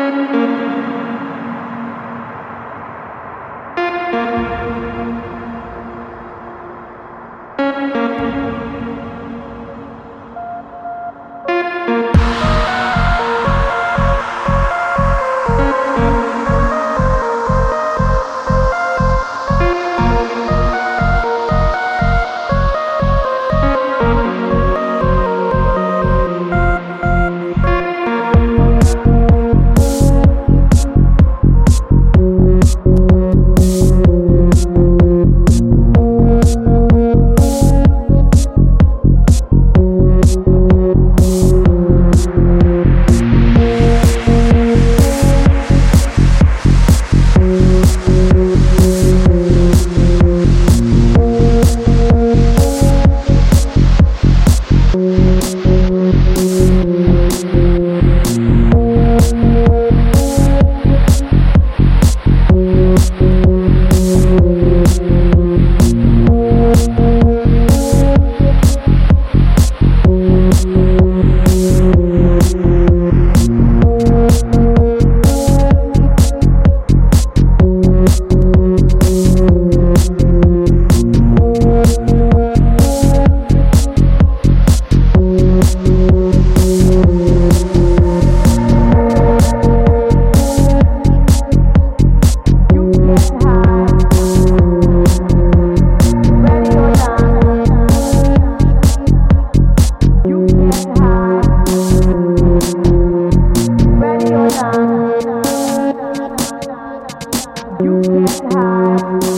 Thank you. high.